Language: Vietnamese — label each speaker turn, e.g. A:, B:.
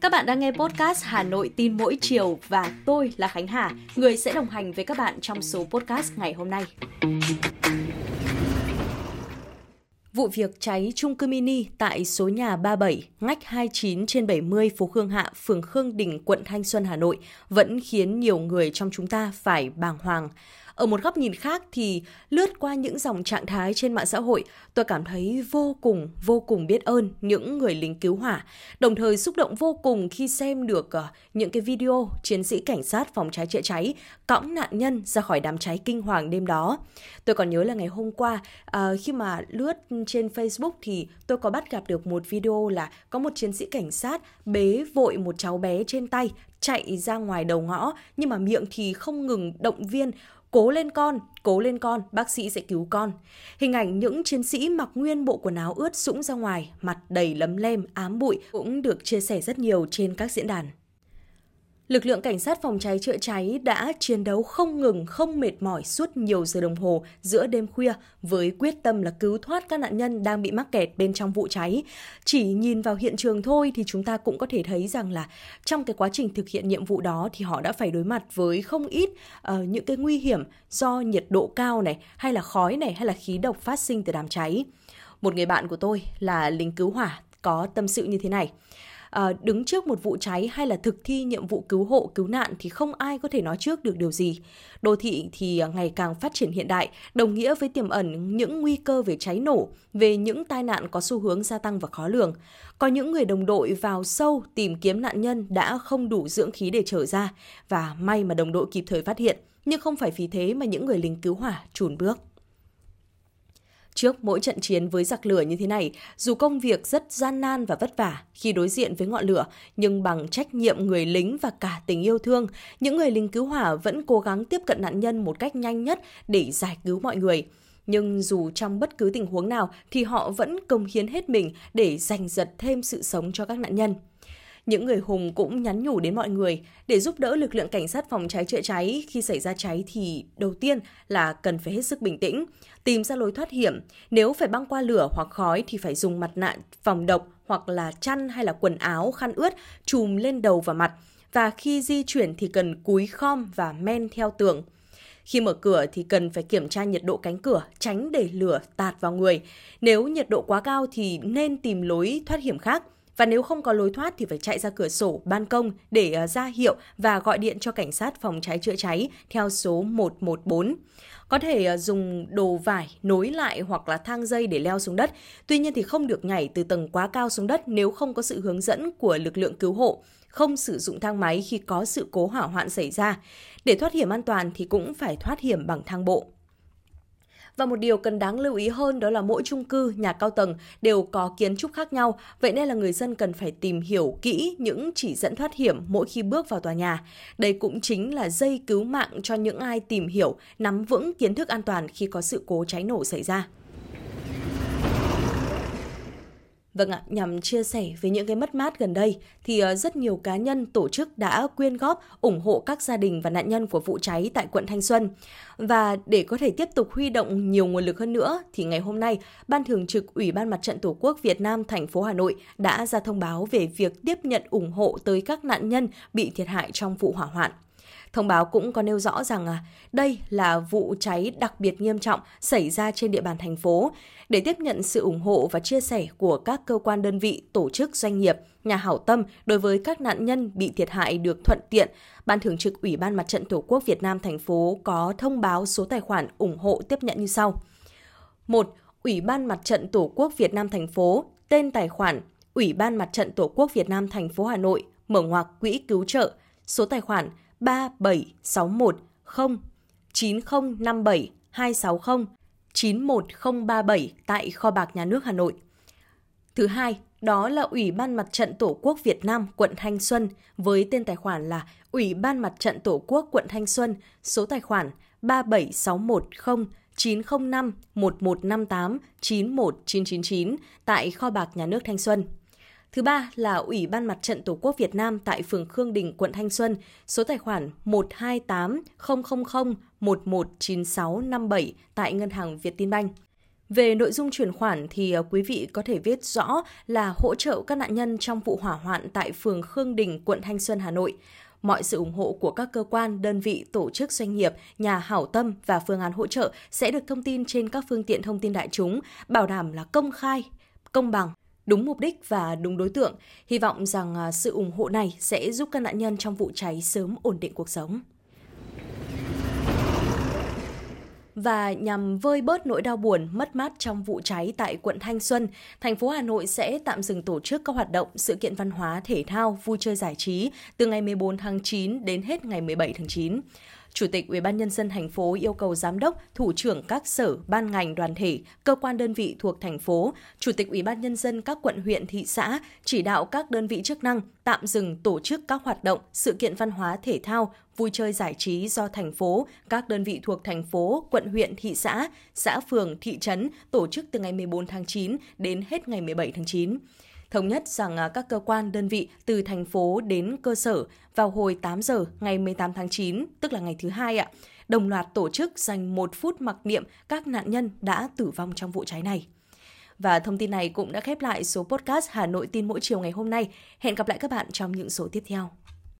A: Các bạn đang nghe podcast Hà Nội tin mỗi chiều và tôi là Khánh Hà, người sẽ đồng hành với các bạn trong số podcast ngày hôm nay. Vụ việc cháy chung cư mini tại số nhà 37, ngách 29 trên 70 phố Khương Hạ, phường Khương Đình, quận Thanh Xuân, Hà Nội vẫn khiến nhiều người trong chúng ta phải bàng hoàng. Ở một góc nhìn khác thì lướt qua những dòng trạng thái trên mạng xã hội, tôi cảm thấy vô cùng, vô cùng biết ơn những người lính cứu hỏa, đồng thời xúc động vô cùng khi xem được ờ, những cái video chiến sĩ cảnh sát phòng cháy chữa cháy cõng nạn nhân ra khỏi đám cháy kinh hoàng đêm đó. Tôi còn nhớ là ngày hôm qua ờ, khi mà lướt trên Facebook thì tôi có bắt gặp được một video là có một chiến sĩ cảnh sát bế vội một cháu bé trên tay chạy ra ngoài đầu ngõ nhưng mà miệng thì không ngừng động viên Cố lên con, cố lên con, bác sĩ sẽ cứu con. Hình ảnh những chiến sĩ mặc nguyên bộ quần áo ướt sũng ra ngoài, mặt đầy lấm lem, ám bụi cũng được chia sẻ rất nhiều trên các diễn đàn. Lực lượng cảnh sát phòng cháy chữa cháy đã chiến đấu không ngừng, không mệt mỏi suốt nhiều giờ đồng hồ giữa đêm khuya với quyết tâm là cứu thoát các nạn nhân đang bị mắc kẹt bên trong vụ cháy. Chỉ nhìn vào hiện trường thôi thì chúng ta cũng có thể thấy rằng là trong cái quá trình thực hiện nhiệm vụ đó thì họ đã phải đối mặt với không ít uh, những cái nguy hiểm do nhiệt độ cao này hay là khói này hay là khí độc phát sinh từ đám cháy. Một người bạn của tôi là lính cứu hỏa có tâm sự như thế này Ờ, đứng trước một vụ cháy hay là thực thi nhiệm vụ cứu hộ, cứu nạn thì không ai có thể nói trước được điều gì. Đô thị thì ờ, ngày càng phát triển hiện đại, đồng nghĩa với tiềm ẩn những nguy cơ về cháy nổ, về những tai nạn có xu hướng gia tăng và khó lường. Có những người đồng đội vào sâu tìm kiếm nạn nhân đã không đủ dưỡng khí để trở ra và may mà đồng đội kịp thời phát hiện, nhưng không phải vì thế mà những người lính cứu hỏa chùn bước. Trước mỗi trận chiến với giặc lửa như thế này, dù công việc rất gian nan và vất vả khi đối diện với ngọn lửa, nhưng bằng trách nhiệm người lính và cả tình yêu thương, những người lính cứu hỏa vẫn cố gắng tiếp cận nạn nhân một cách nhanh nhất để giải cứu mọi người. Nhưng dù trong bất cứ tình huống nào thì họ vẫn công hiến hết mình để giành giật thêm sự sống cho các nạn nhân. Những người hùng cũng nhắn nhủ đến mọi người để giúp đỡ lực lượng cảnh sát phòng cháy chữa cháy khi xảy ra cháy thì đầu tiên là cần phải hết sức bình tĩnh, tìm ra lối thoát hiểm. Nếu phải băng qua lửa hoặc khói thì phải dùng mặt nạ phòng độc hoặc là chăn hay là quần áo khăn ướt chùm lên đầu và mặt. Và khi di chuyển thì cần cúi khom và men theo tường. Khi mở cửa thì cần phải kiểm tra nhiệt độ cánh cửa, tránh để lửa tạt vào người. Nếu nhiệt độ quá cao thì nên tìm lối thoát hiểm khác. Và nếu không có lối thoát thì phải chạy ra cửa sổ, ban công để ờ, ra hiệu và gọi điện cho cảnh sát phòng cháy chữa cháy theo số 114. Có thể ờ, dùng đồ vải nối lại hoặc là thang dây để leo xuống đất. Tuy nhiên thì không được nhảy từ tầng quá cao xuống đất nếu không có sự hướng dẫn của lực lượng cứu hộ không sử dụng thang máy khi có sự cố hỏa hoạn xảy ra. Để thoát hiểm an toàn thì cũng phải thoát hiểm bằng thang bộ. Và một điều cần đáng lưu ý hơn đó là mỗi chung cư, nhà cao tầng đều có kiến trúc khác nhau, vậy nên là người dân cần phải tìm hiểu kỹ những chỉ dẫn thoát hiểm mỗi khi bước vào tòa nhà. Đây cũng chính là dây cứu mạng cho những ai tìm hiểu, nắm vững kiến thức an toàn khi có sự cố cháy nổ xảy ra. Vâng ạ, nhằm chia sẻ về những cái mất mát gần đây thì ờ, rất nhiều cá nhân, tổ chức đã quyên góp ủng hộ các gia đình và nạn nhân của vụ cháy tại quận Thanh Xuân. Và để có thể tiếp tục huy động nhiều nguồn lực hơn nữa thì ngày hôm nay, Ban Thường trực Ủy ban Mặt trận Tổ quốc Việt Nam thành phố Hà Nội đã ra thông báo về việc tiếp nhận ủng hộ tới các nạn nhân bị thiệt hại trong vụ hỏa hoạn. Thông báo cũng có nêu rõ rằng à, đây là vụ cháy đặc biệt nghiêm trọng xảy ra trên địa bàn thành phố. Để tiếp nhận sự ủng hộ và chia sẻ của các cơ quan đơn vị, tổ chức, doanh nghiệp, nhà hảo tâm đối với các nạn nhân bị thiệt hại được thuận tiện, Ban Thường trực Ủy ban Mặt trận Tổ quốc Việt Nam thành phố có thông báo số tài khoản ủng hộ tiếp nhận như sau. 1. Ủy ban Mặt trận Tổ quốc Việt Nam thành phố, tên tài khoản Ủy ban Mặt trận Tổ quốc Việt Nam thành phố Hà Nội, mở ngoặc quỹ cứu trợ, số tài khoản 37610 9057 260 91037 tại kho bạc nhà nước Hà Nội. Thứ hai, đó là Ủy ban Mặt trận Tổ quốc Việt Nam quận Thanh Xuân với tên tài khoản là Ủy ban Mặt trận Tổ quốc quận Thanh Xuân, số tài khoản 37610 905 1158 91999 tại kho bạc nhà nước Thanh Xuân. Thứ ba là Ủy ban Mặt trận Tổ quốc Việt Nam tại phường Khương Đình, quận Thanh Xuân, số tài khoản 128 000 119657 tại Ngân hàng Việt Tin Banh. Về nội dung chuyển khoản thì à, quý vị có thể viết rõ là hỗ trợ các nạn nhân trong vụ hỏa hoạn tại phường Khương Đình, quận Thanh Xuân, Hà Nội. Mọi sự ủng hộ của các cơ quan, đơn vị, tổ chức doanh nghiệp, nhà hảo tâm và phương án hỗ trợ sẽ được thông tin trên các phương tiện thông tin đại chúng, bảo đảm là công khai, công bằng, đúng mục đích và đúng đối tượng. Hy vọng rằng à, sự ủng hộ này sẽ giúp các nạn nhân trong vụ cháy sớm ổn định cuộc sống. và nhằm vơi bớt nỗi đau buồn mất mát trong vụ cháy tại quận Thanh Xuân, thành phố Hà Nội sẽ tạm dừng tổ chức các hoạt động sự kiện văn hóa, thể thao, vui chơi giải trí từ ngày 14 tháng 9 đến hết ngày 17 tháng 9. Chủ tịch UBND thành phố yêu cầu giám đốc, thủ trưởng các sở, ban ngành, đoàn thể, cơ quan đơn vị thuộc thành phố, chủ tịch UBND các quận huyện thị xã chỉ đạo các đơn vị chức năng tạm dừng tổ chức các hoạt động, sự kiện văn hóa thể thao, vui chơi giải trí do thành phố, các đơn vị thuộc thành phố, quận huyện, thị xã, xã phường, thị trấn tổ chức từ ngày 14 tháng 9 đến hết ngày 17 tháng 9 thống nhất rằng à, các cơ quan đơn vị từ thành phố đến cơ sở vào hồi 8 giờ ngày 18 tháng 9, tức là ngày thứ hai ạ, đồng loạt tổ chức dành một phút mặc niệm các nạn nhân đã tử vong trong vụ cháy này. Và thông tin này cũng đã khép lại số podcast Hà Nội tin mỗi chiều ngày hôm nay. Hẹn gặp lại các bạn trong những số tiếp theo.